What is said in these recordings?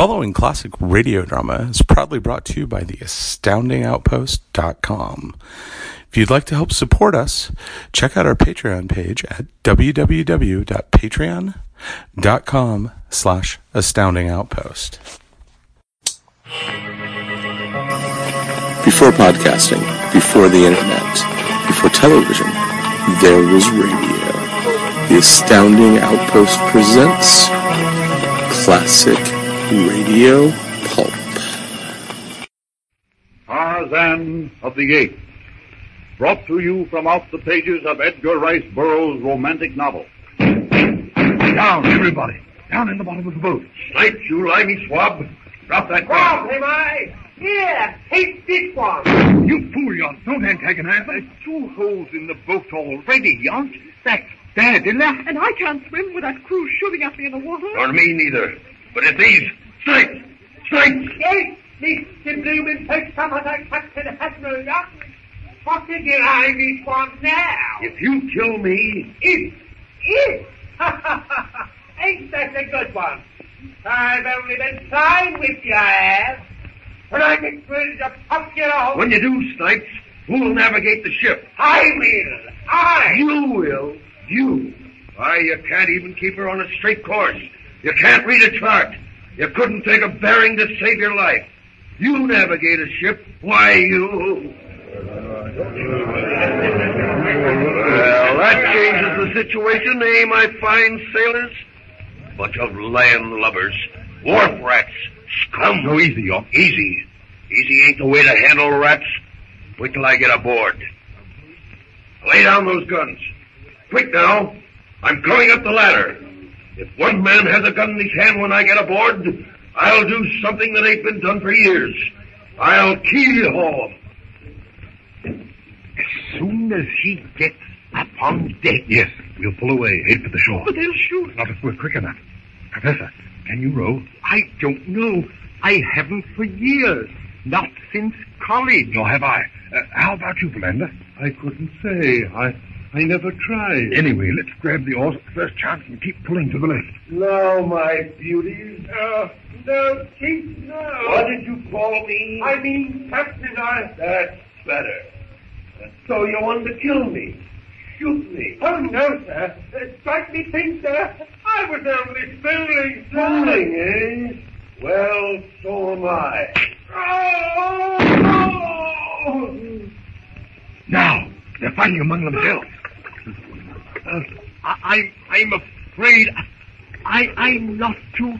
following classic radio drama is proudly brought to you by the astoundingoutpost.com. If you'd like to help support us, check out our Patreon page at www.patreon.com slash astoundingoutpost. Before podcasting, before the internet, before television, there was radio. The Astounding Outpost presents Classic Radio Pulp. Tarzan of the Apes, brought to you from off the pages of Edgar Rice Burroughs' romantic novel. Down, everybody. Down in the bottom of the boat. Snipes, you limey swab. Drop that Swab, gun. am I? Here, take this one. You fool, Yont. Don't antagonize us. Two holes in the boat already, Yont. That's bad enough. And I can't swim with that crew shooting at me in the water. Nor me neither. But these. Snipes! Snipes! Yes, Mr. Bloomin' Fish, some of that Captain Admiral Yacht. What did you eye me for now? If you kill me, If, if. Ain't that a good one? I've only been trying with you, I have. When I get ready to pop you out, when you do, Snipes, who'll navigate the ship? I will. I. You will. You. Why, you can't even keep her on a straight course. You can't read a chart. You couldn't take a bearing to save your life. You navigate a ship. Why, you... Well, that changes the situation, eh, my fine sailors? Bunch of land lubbers, wharf rats, scum. Go easy, Yont. Easy. Easy ain't the way to handle rats. Wait till I get aboard. Lay down those guns. Quick now. I'm coming up the ladder. If one man has a gun in his hand when I get aboard, I'll do something that ain't been done for years. I'll haul 'em. As soon as he gets up on deck. Yes, we'll pull away, head for the shore. But they'll shoot. Not if we're quick enough. Professor, can you row? I don't know. I haven't for years. Not since college. Nor have I. Uh, how about you, Philander? I couldn't say. I I never tried. Anyway, let's grab the oars at the first chance and keep pulling to the left. Now, my beauties. Uh, no, Chief, no. What did you call me? I mean, Captain, I... That's better. So you wanted to kill me? Shoot me? Oh, no, sir. Uh, strike me pink, sir. I was only fooling, sir. Fooling, eh? Well, so am I. Oh! Now, they're fighting among themselves. Uh, I, I'm, I'm afraid I, I'm not too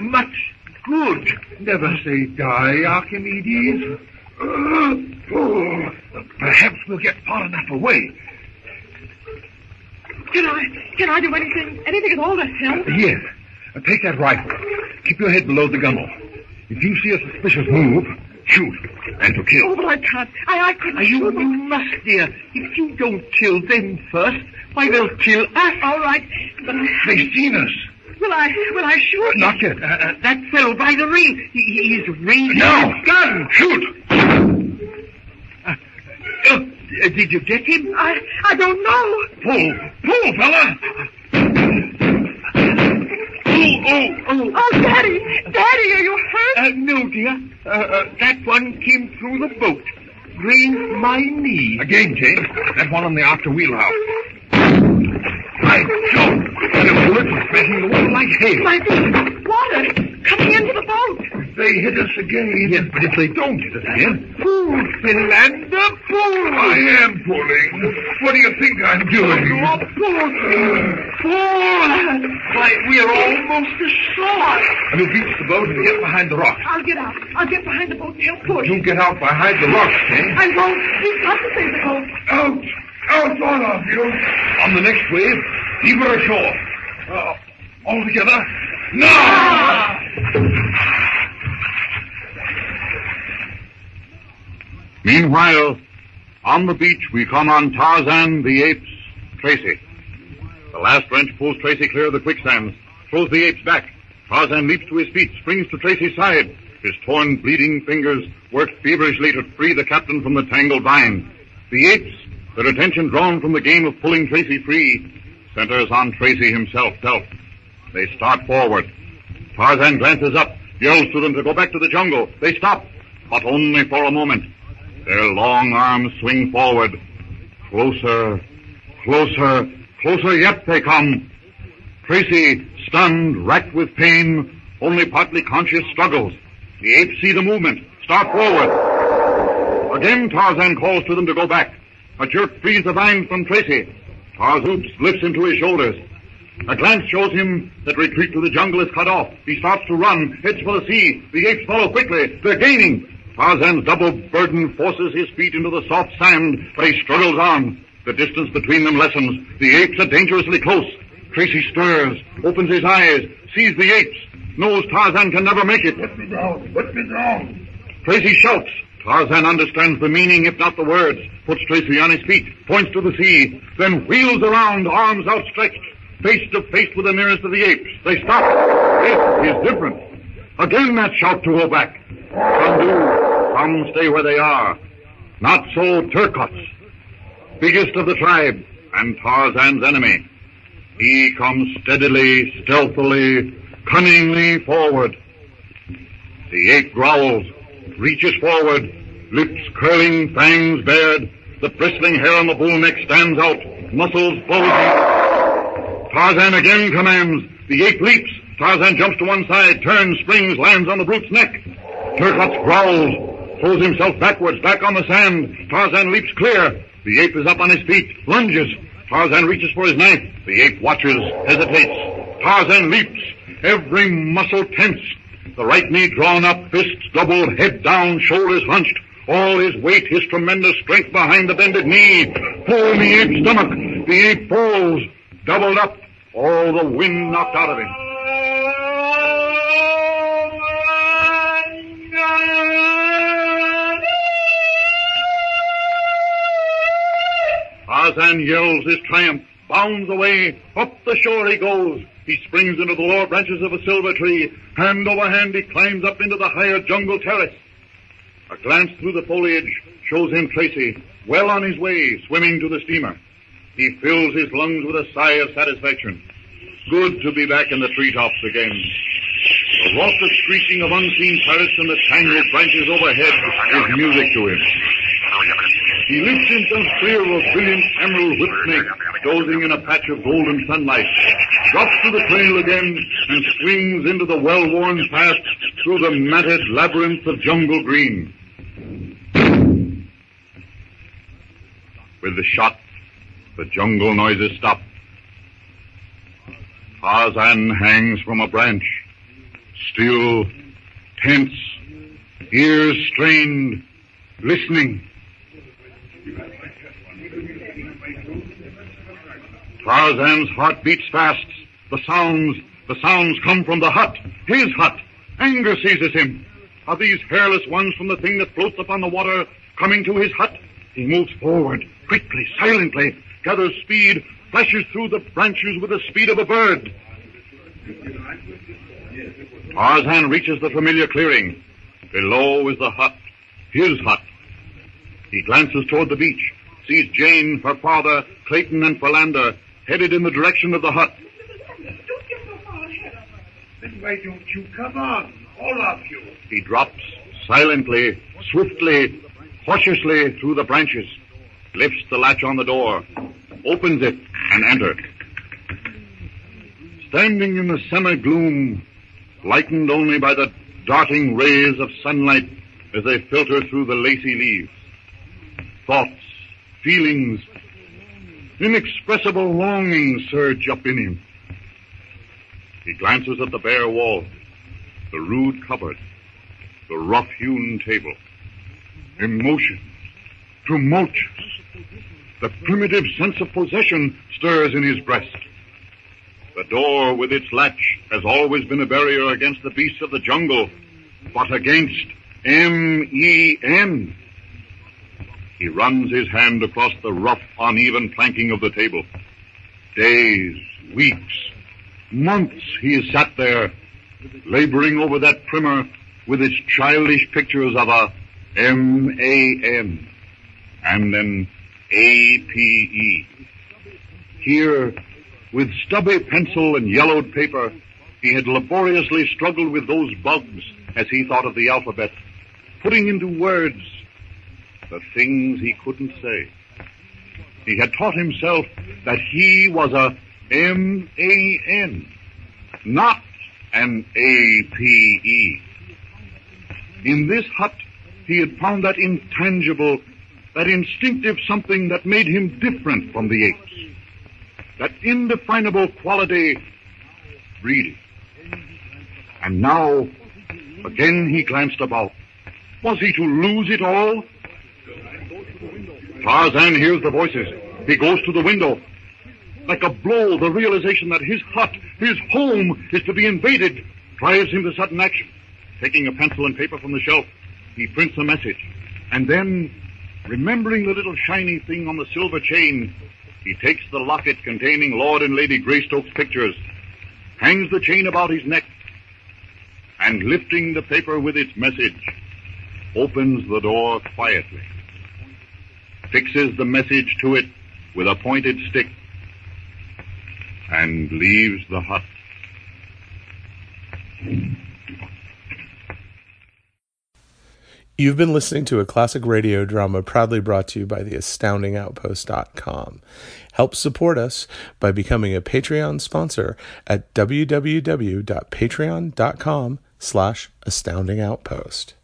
much good. Never say die, Archimedes. Oh, perhaps we'll get far enough away. Can I, can I do anything, anything at all to help? Yes. Uh, take that rifle. Keep your head below the gunwale. If you see a suspicious move, shoot. And to kill. Oh, but I can't. I, I couldn't You, shoot you must, dear. If you don't kill them first, why, they'll kill us. All right, but They've seen us. will I, will I shoot? Not yet. Uh, uh, that fellow by the ring, he, he's raising Now! his gun. Shoot! Uh, uh, did you get him? I, I don't know. Pull! Pull, fella! Oh, oh, oh. Daddy, Daddy, are you hurt? Uh, no, dear. Uh, uh, that one came through the boat. Grazed my knee. Again, Jane. That one on the after wheelhouse. By Jove! The bullets are splashing the water like hail. My feet, water, coming into the boat. They hit us again. Yes, but if they don't hit us again. Fool, Philander, fool. I am pulling. What do you think I'm doing? You're fool. Fool. Why, we're almost ashore. And we'll beach the boat and get behind the rocks. I'll get out. I'll get behind the boat and you'll push. You get out behind the rocks, Jane. I won't. We've got to save the boat. Out! Out, all of you! On the next wave, heave her ashore. Uh, all together. Now! Meanwhile, on the beach, we come on Tarzan, the apes, Tracy. The last wrench pulls Tracy clear of the quicksands, throws the apes back. Tarzan leaps to his feet, springs to Tracy's side. His torn, bleeding fingers work feverishly to free the captain from the tangled vine. The apes, their attention drawn from the game of pulling Tracy free, centers on Tracy himself, Delp. They start forward. Tarzan glances up, yells to them to go back to the jungle. They stop, but only for a moment. Their long arms swing forward. Closer, closer, closer yet they come. Tracy, stunned, racked with pain, only partly conscious, struggles. The apes see the movement, start forward. Again Tarzan calls to them to go back. A jerk frees the vine from Tracy. Tarzan lifts him to his shoulders. A glance shows him that retreat to the jungle is cut off. He starts to run, heads for the sea. The apes follow quickly. They're gaining. Tarzan's double burden forces his feet into the soft sand, but he struggles on. The distance between them lessens. The apes are dangerously close. Tracy stirs, opens his eyes, sees the apes, knows Tarzan can never make it. Let me down. Let me down. Tracy shouts. Tarzan understands the meaning, if not the words, puts Tracy on his feet, points to the sea, then wheels around, arms outstretched, face to face with the nearest of the apes. They stop. It is different. Again that shout to go back. Some do, some stay where they are. Not so Terkoz, biggest of the tribe, and Tarzan's enemy. He comes steadily, stealthily, cunningly forward. The ape growls, reaches forward, lips curling, fangs bared. The bristling hair on the bull neck stands out, muscles bulging. Tarzan again commands. The ape leaps. Tarzan jumps to one side, turns, springs, lands on the brute's neck. Terkoz growls, throws himself backwards, back on the sand. Tarzan leaps clear. The ape is up on his feet, lunges. Tarzan reaches for his knife. The ape watches, hesitates. Tarzan leaps, every muscle tense. The right knee drawn up, fists doubled, head down, shoulders hunched. All his weight, his tremendous strength behind the bended knee. Pull the ape's stomach. The ape falls, doubled up, all the wind knocked out of him. Tarzan yells his triumph, bounds away, up the shore he goes. He springs into the lower branches of a silver tree. Hand over hand he climbs up into the higher jungle terrace. A glance through the foliage shows him Tracy, well on his way, swimming to the steamer. He fills his lungs with a sigh of satisfaction. Good to be back in the treetops again. The raucous screeching of unseen parrots in the tangled branches overhead is music to him. He lifts himself sphere of a brilliant emerald whip snake, dozing in a patch of golden sunlight, drops to the trail again, and swings into the well-worn path through the matted labyrinth of jungle green. With the shot, the jungle noises stop. Tarzan hangs from a branch, still, tense, ears strained, listening. Tarzan's heart beats fast. The sounds, the sounds come from the hut. His hut. Anger seizes him. Are these hairless ones from the thing that floats upon the water coming to his hut? He moves forward, quickly, silently, gathers speed, flashes through the branches with the speed of a bird. Tarzan reaches the familiar clearing. Below is the hut, his hut. He glances toward the beach, sees Jane, her father, Clayton, and Philander headed in the direction of the hut. Don't get so far ahead of us. Then why don't you come on, all of you? He drops silently, swiftly, cautiously through the branches, lifts the latch on the door, opens it, and enters. Standing in the summer gloom, lightened only by the darting rays of sunlight as they filter through the lacy leaves, thoughts, feelings, inexpressible longings surge up in him. He glances at the bare wall, the rude cupboard, the rough-hewn table. Emotions, tumultuous. The primitive sense of possession stirs in his breast. The door with its latch has always been a barrier against the beasts of the jungle, but against M-E-N. He runs his hand across the rough, uneven planking of the table. Days, weeks, months he has sat there, laboring over that primer with its childish pictures of a M-A-N and an A-P-E. Here, with stubby pencil and yellowed paper, he had laboriously struggled with those bugs as he thought of the alphabet, putting into words the things he couldn't say. He had taught himself that he was a M-A-N, not an A-P-E. In this hut, he had found that intangible, that instinctive something that made him different from the apes. That indefinable quality, breeding. And now, again he glanced about. Was he to lose it all? Tarzan hears the voices. He goes to the window. Like a blow, the realization that his hut, his home, is to be invaded, drives him to sudden action. Taking a pencil and paper from the shelf, he prints a message. And then, remembering the little shiny thing on the silver chain, he takes the locket containing Lord and Lady Greystoke's pictures, hangs the chain about his neck, and lifting the paper with its message, opens the door quietly, fixes the message to it with a pointed stick, and leaves the hut. You've been listening to a classic radio drama proudly brought to you by the astoundingoutpost.com. Help support us by becoming a Patreon sponsor at www.patreon.com slash astoundingoutpost.